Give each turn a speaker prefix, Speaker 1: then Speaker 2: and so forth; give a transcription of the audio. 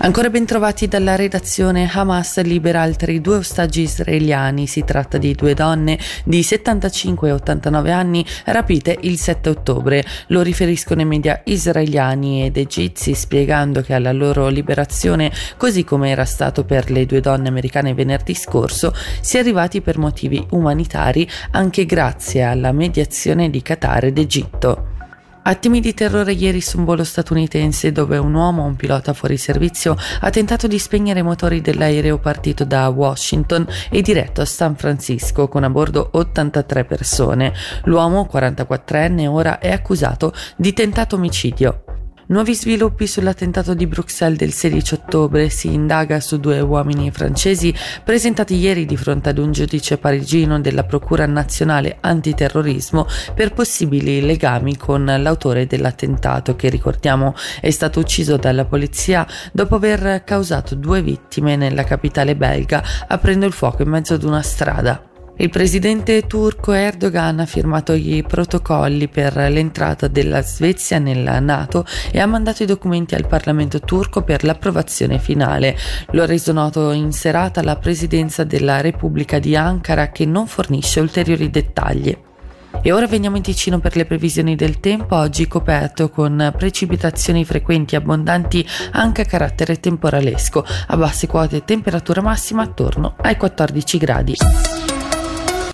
Speaker 1: Ancora ben trovati dalla redazione Hamas libera altri due ostaggi israeliani. Si tratta di due donne di 75 e 89 anni rapite il 7 ottobre. Lo riferiscono i media israeliani ed egizi spiegando che alla loro liberazione, così come era stato per le due donne americane venerdì scorso, si è arrivati per motivi umanitari anche grazie alla mediazione di Qatar ed Egitto. Attimi di terrore ieri su un volo statunitense dove un uomo, un pilota fuori servizio, ha tentato di spegnere i motori dell'aereo partito da Washington e diretto a San Francisco con a bordo 83 persone. L'uomo, 44enne, ora è accusato di tentato omicidio. Nuovi sviluppi sull'attentato di Bruxelles del 16 ottobre si indaga su due uomini francesi presentati ieri di fronte ad un giudice parigino della Procura nazionale antiterrorismo per possibili legami con l'autore dell'attentato che ricordiamo è stato ucciso dalla polizia dopo aver causato due vittime nella capitale belga aprendo il fuoco in mezzo ad una strada. Il presidente turco Erdogan ha firmato i protocolli per l'entrata della Svezia nella Nato e ha mandato i documenti al Parlamento turco per l'approvazione finale. Lo ha reso noto in serata la presidenza della Repubblica di Ankara che non fornisce ulteriori dettagli. E ora veniamo in Ticino per le previsioni del tempo, oggi coperto con precipitazioni frequenti e abbondanti anche a carattere temporalesco, a basse quote temperatura massima attorno ai 14 gradi.